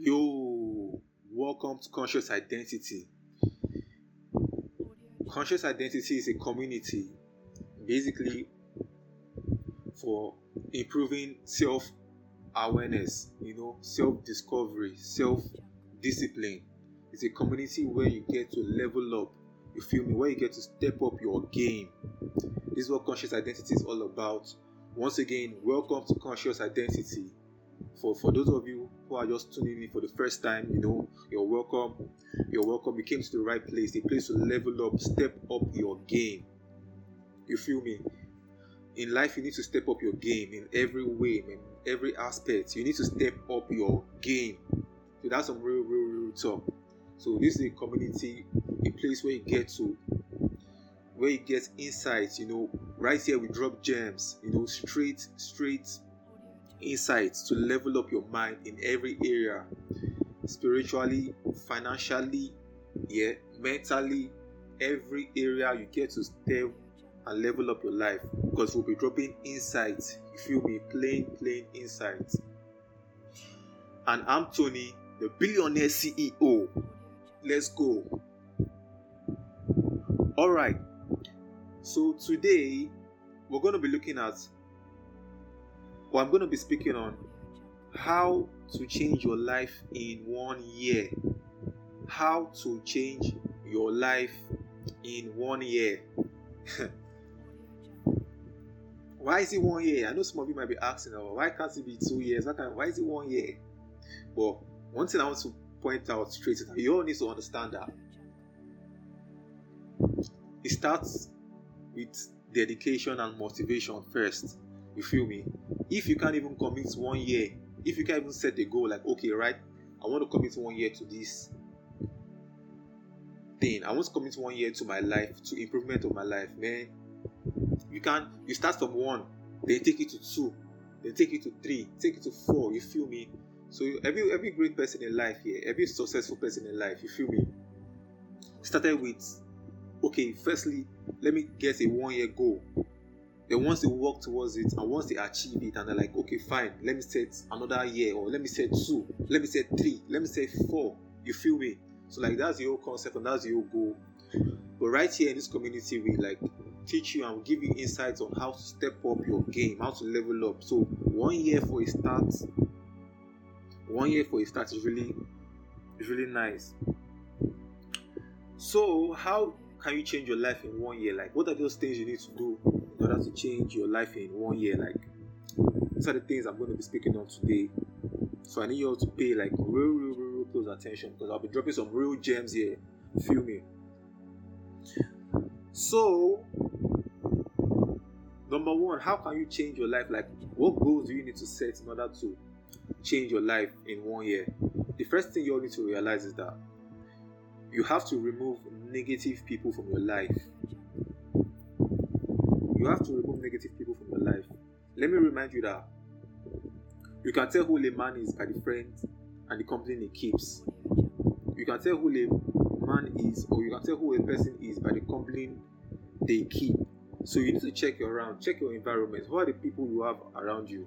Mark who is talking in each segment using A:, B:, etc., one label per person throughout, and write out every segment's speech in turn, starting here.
A: Yo, welcome to Conscious Identity. Conscious Identity is a community basically for improving self awareness, you know, self discovery, self discipline. It's a community where you get to level up, you feel me, where you get to step up your game. This is what conscious identity is all about. Once again, welcome to Conscious Identity. For for those of you who are just tuning in for the first time, you know, you're welcome. You're welcome. You came to the right place, a place to level up, step up your game. You feel me? In life, you need to step up your game in every way, in every aspect. You need to step up your game. So that's some real, real, real talk. So this is a community, a place where you get to where you get insights, you know, right here we drop gems, you know, straight, straight insights to level up your mind in every area spiritually, financially, yeah, mentally, every area you get to step and level up your life because we'll be dropping insights. If you'll be Plain, plain insights. And I'm Tony, the billionaire CEO. Let's go. All right. So today we're going to be looking at well, I'm going to be speaking on how to change your life in one year. How to change your life in one year. why is it one year? I know some of you might be asking, oh, why can't it be two years? Why, can, why is it one year? Well, one thing I want to point out straight is that you all need to understand that it starts with dedication and motivation first. You feel me? If you can't even commit one year, if you can't even set a goal like, okay, right, I want to commit one year to this thing. I want to commit one year to my life, to improvement of my life, man. You can't. You start from one, then take it to two, then take it to three, take it to four. You feel me? So every every great person in life here, every successful person in life, you feel me? Started with, okay, firstly, let me get a one year goal. Then once they work towards it and once they achieve it and they're like, okay, fine, let me set another year or let me set two, let me set three, let me set four. You feel me? So like that's the whole concept and that's whole goal. But right here in this community, we like teach you and give you insights on how to step up your game, how to level up. So one year for a start, one year for a start is really is really nice. So how can you change your life in one year? Like what are those things you need to do in order to change your life in one year. Like these are the things I'm going to be speaking on today. So I need you all to pay like real, real, real, real close attention because I'll be dropping some real gems here. Feel me? So, number one, how can you change your life? Like, what goals do you need to set in order to change your life in one year? The first thing you all need to realize is that you have to remove negative people from your life you have to remove negative people from your life. Let me remind you that you can tell who a man is by the friends and the company he keeps. You can tell who a man is, or you can tell who a person is by the company they keep. So you need to check your around, check your environment. Who are the people you have around you?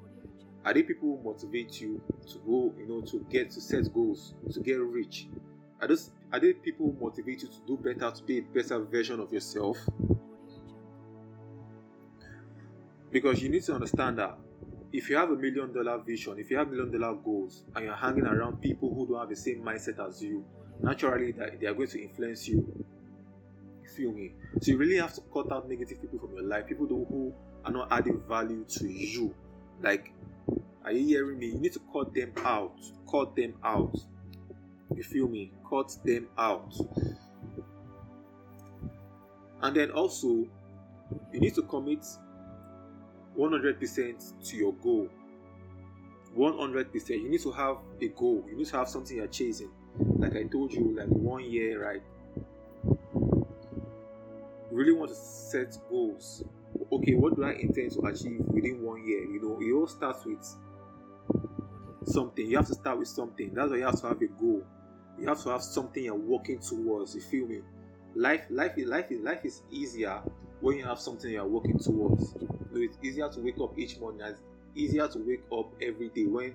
A: Are they people who motivate you to go, you know, to get to set goals, to get rich? Are those are they people who motivate you to do better, to be a better version of yourself? Because you need to understand that if you have a million dollar vision, if you have million dollar goals, and you're hanging around people who don't have the same mindset as you, naturally they are going to influence you. You feel me? So you really have to cut out negative people from your life, people who are not adding value to you. Like, are you hearing me? You need to cut them out. Cut them out. You feel me? Cut them out. And then also, you need to commit 100% to your goal. 100%. You need to have a goal. You need to have something you're chasing. Like I told you, like one year, right? You really want to set goals. Okay, what do I intend to achieve within one year? You know, it all starts with something. You have to start with something. That's why you have to have a goal. You have to have something you're working towards. You feel me? Life, life, life is life is easier when you have something you're working towards. Know, it's easier to wake up each morning. It's easier to wake up every day when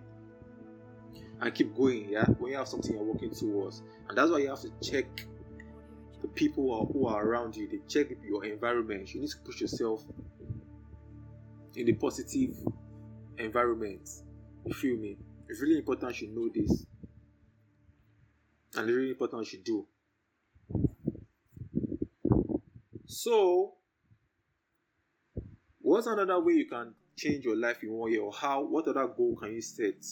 A: and keep going. Yeah, when you have something you're working towards, and that's why you have to check the people who are, who are around you. They check your environment. You need to push yourself in a positive environment. You feel me? It's really important you know this, and it's really important you do. So, what's another way you can change your life in one year, or how? What other goal can you set?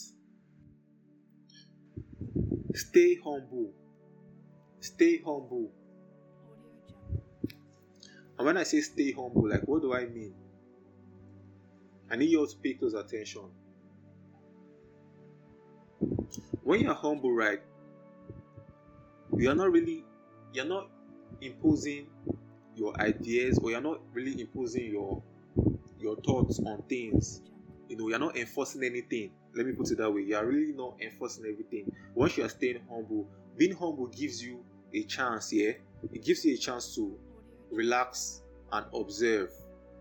A: Stay humble. Stay humble. And when I say stay humble, like what do I mean? I need you all to pay close attention. When you're humble, right, you're not really, you're not imposing your ideas or you're not really imposing your your thoughts on things. You know, you're not enforcing anything. Let me put it that way. You are really not enforcing everything. Once you are staying humble, being humble gives you a chance, yeah. It gives you a chance to relax and observe.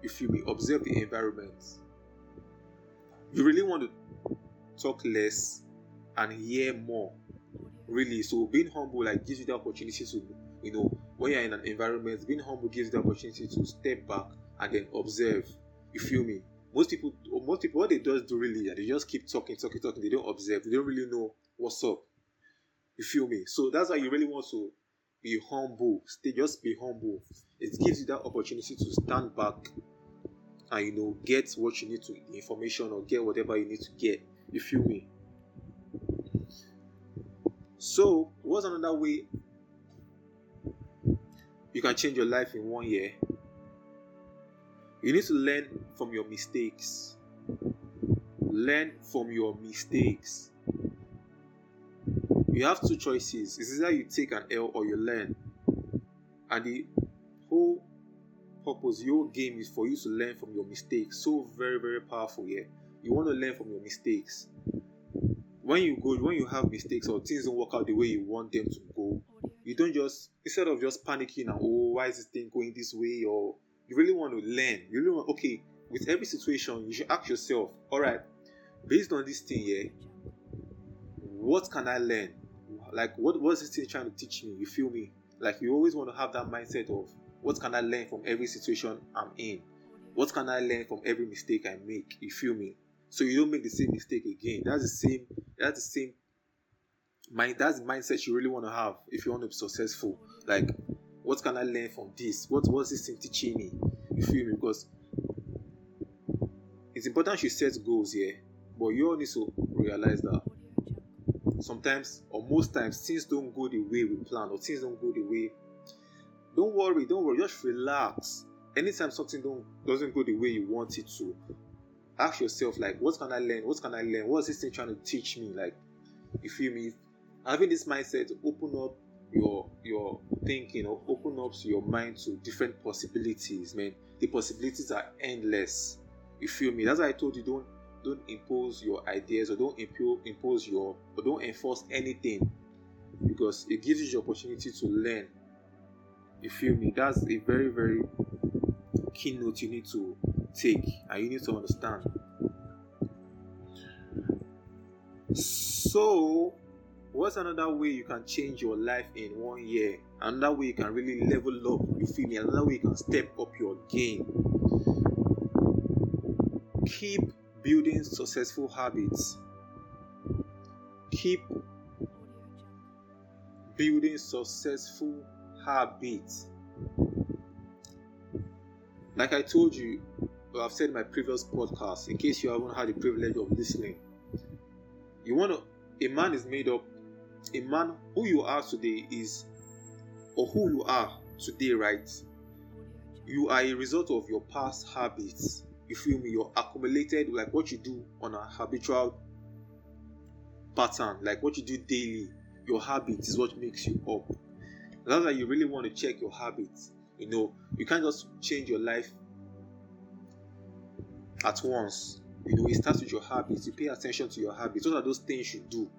A: If you me? Observe the environment. You really want to talk less and hear more. Really. So being humble like gives you the opportunity to, you know, when you're in an environment, being humble gives you the opportunity to step back and then observe. You feel me? Most people, most people, what they just do really, they just keep talking, talking, talking. They don't observe. They don't really know what's up. You feel me? So that's why you really want to be humble. Stay, just be humble. It gives you that opportunity to stand back and you know get what you need to information or get whatever you need to get. You feel me? So, what's another way you can change your life in one year? You need to learn from your mistakes. Learn from your mistakes. You have two choices. It's either you take an L or you learn. And the whole purpose, your game is for you to learn from your mistakes. So very, very powerful, yeah. You want to learn from your mistakes. When you go, when you have mistakes or things don't work out the way you want them to go, you don't just instead of just panicking and oh, why is this thing going this way? Or you really want to learn. You really want okay, with every situation, you should ask yourself, all right, based on this thing here, what can I learn? Like what was this thing trying to teach me? You feel me? Like you always want to have that mindset of what can I learn from every situation I'm in? What can I learn from every mistake I make? You feel me? So you don't make the same mistake again. That's the same. That's the same. Mind. That's the mindset you really want to have if you want to be successful. Like, what can I learn from this? What was this thing teaching me? You feel? Me? Because it's important she sets goals here, but you all need to realize that sometimes or most times things don't go the way we plan or things don't go the way don't worry don't worry just relax. Anytime something don't doesn't go the way you want it to ask yourself like what can i learn? What can i learn? What's this thing trying to teach me? Like you feel me? Having this mindset open up your your thinking or open up your mind to different possibilities man. The possibilities are endless. You feel me? That's why i told you don't don't impose your ideas or don't impose your or don't enforce anything. Because it gives you the opportunity to learn. You feel me? That's a very very key note you need to take and you need to understand. So what's another way you can change your life in one year another way you can really level up you feel me another way you can step up your game keep building successful habits. Keep building successful habits. Like I told you, I've said in my previous podcast, in case you haven't had the privilege of listening, you want to, a man is made up, a man who you are today is, or who you are today, right? You are a result of your past habits. You feel me? You're accumulated like what you do on a habitual pattern like what you do daily. Your habit is what makes you up. That's why you really want to check your habits you know? You can't just change your life at once. You know it starts with your habits. You pay attention to your habits. What are those things you do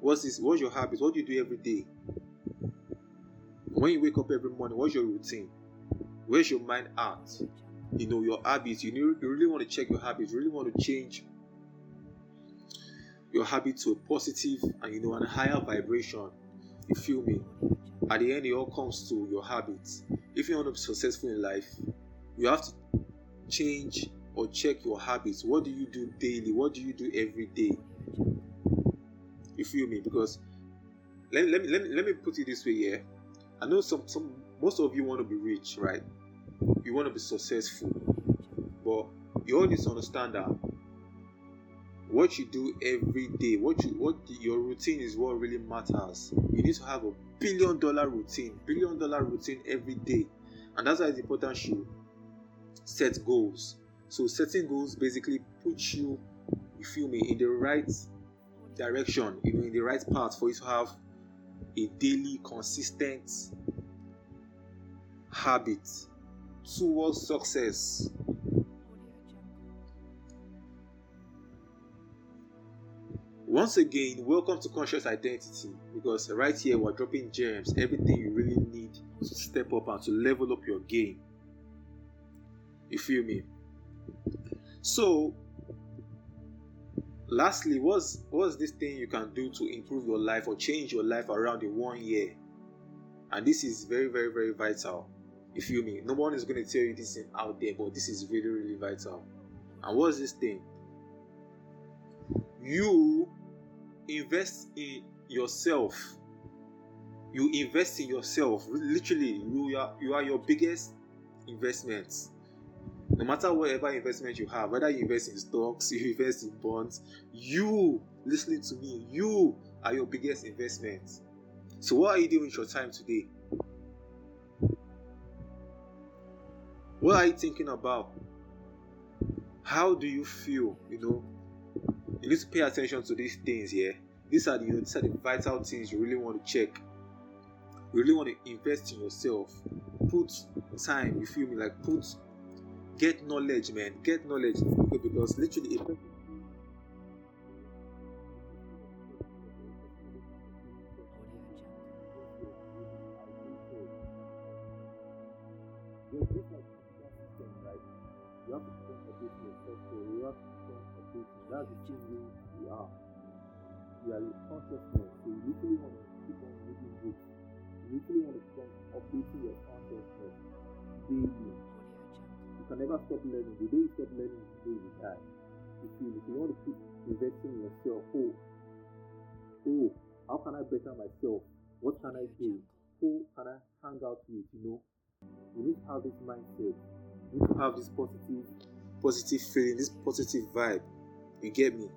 A: what's this what's your habits what do you do every day when you wake up every morning what's your routine where's your mind at you know your habits you, need, you really want to check your habits you really want to change your habit to a positive and you know and higher vibration. You feel me? At the end, it all comes to your habits. If you want to be successful in life, you have to change or check your habits. What do you do daily? What do you do every day? You feel me? Because let, let, me, let, let me put it this way here. I know some, some most of you want to be rich, right? You want to be successful. But you need to understand that what you do every day, what you what your routine is what really matters. You need to have a billion dollar routine, billion dollar routine every day. And that's why it's important you set goals. So setting goals basically puts you, you feel me, in the right direction, you know, in the right path for you to have a daily consistent habit towards success. Once again, welcome to Conscious Identity because right here we're dropping gems, everything you really need to step up and to level up your game. You feel me? So, lastly, what's what's this thing you can do to improve your life or change your life around in one year? And this is very, very, very vital. If you feel me? No one is going to tell you this thing out there, but this is really, really vital. And what's this thing? You invest in yourself you invest in yourself literally you are you are your biggest investment no matter whatever investment you have whether you invest in stocks you invest in bonds you listening to me you are your biggest investment so what are you doing with your time today what are you thinking about how do you feel you know you need to pay attention to these things here. These are the these are the vital things you really want to check. You really want to invest in yourself. Put time, you feel me? Like put get knowledge, man. Get knowledge because literally you Learning. The day the day you die. You if you want to keep investing in yourself, oh, oh, how can I better myself? What can I do? Who can I hang out with? You know, you need to have this mindset. You need to have this positive, positive feeling, this positive vibe. You get me?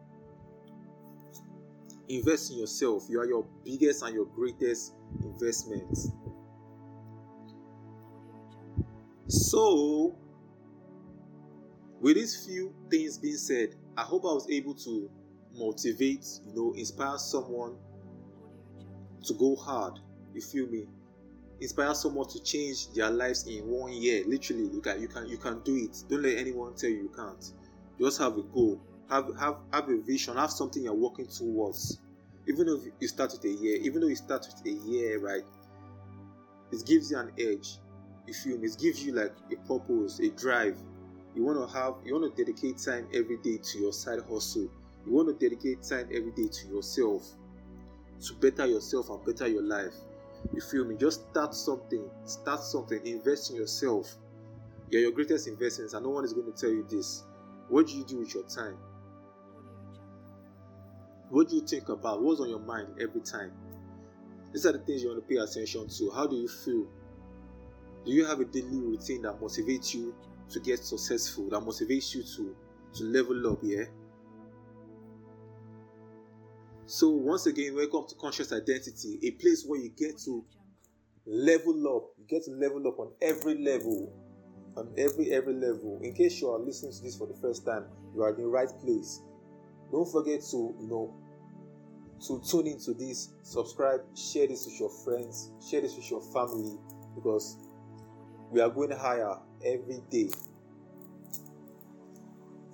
A: Invest in yourself. You are your biggest and your greatest investment. So, with these few things being said, I hope I was able to motivate, you know, inspire someone to go hard. You feel me? Inspire someone to change their lives in one year. Literally, you can you can you can do it. Don't let anyone tell you you can't. Just have a goal have have have a vision, have something you're working towards. Even if you start with a year, even though you start with a year, right? It gives you an edge. You feel me? It gives you like a purpose, a drive. You want to have, you want to dedicate time every day to your side hustle. You want to dedicate time every day to yourself, to better yourself and better your life. You feel me? Just start something. Start something. Invest in yourself. You're your greatest investments, and no one is going to tell you this. What do you do with your time? What do you think about? What's on your mind every time? These are the things you want to pay attention to. How do you feel? Do you have a daily routine that motivates you to get successful, that motivates you to, to level up, yeah? So, once again, welcome to Conscious Identity, a place where you get to level up. You get to level up on every level. On every every level. In case you are listening to this for the first time, you are in the right place. Don't forget to, you know, to tune into this, subscribe, share this with your friends, share this with your family because we are going higher every day.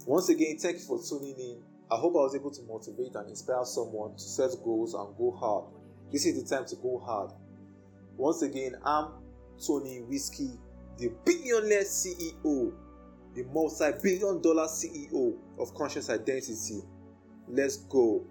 A: Once again, thank you for tuning in. I hope I was able to motivate and inspire someone to set goals and go hard. This is the time to go hard. Once again, I'm Tony Whiskey, the billionaire CEO, the multi billion dollar CEO of Conscious Identity. Let's go.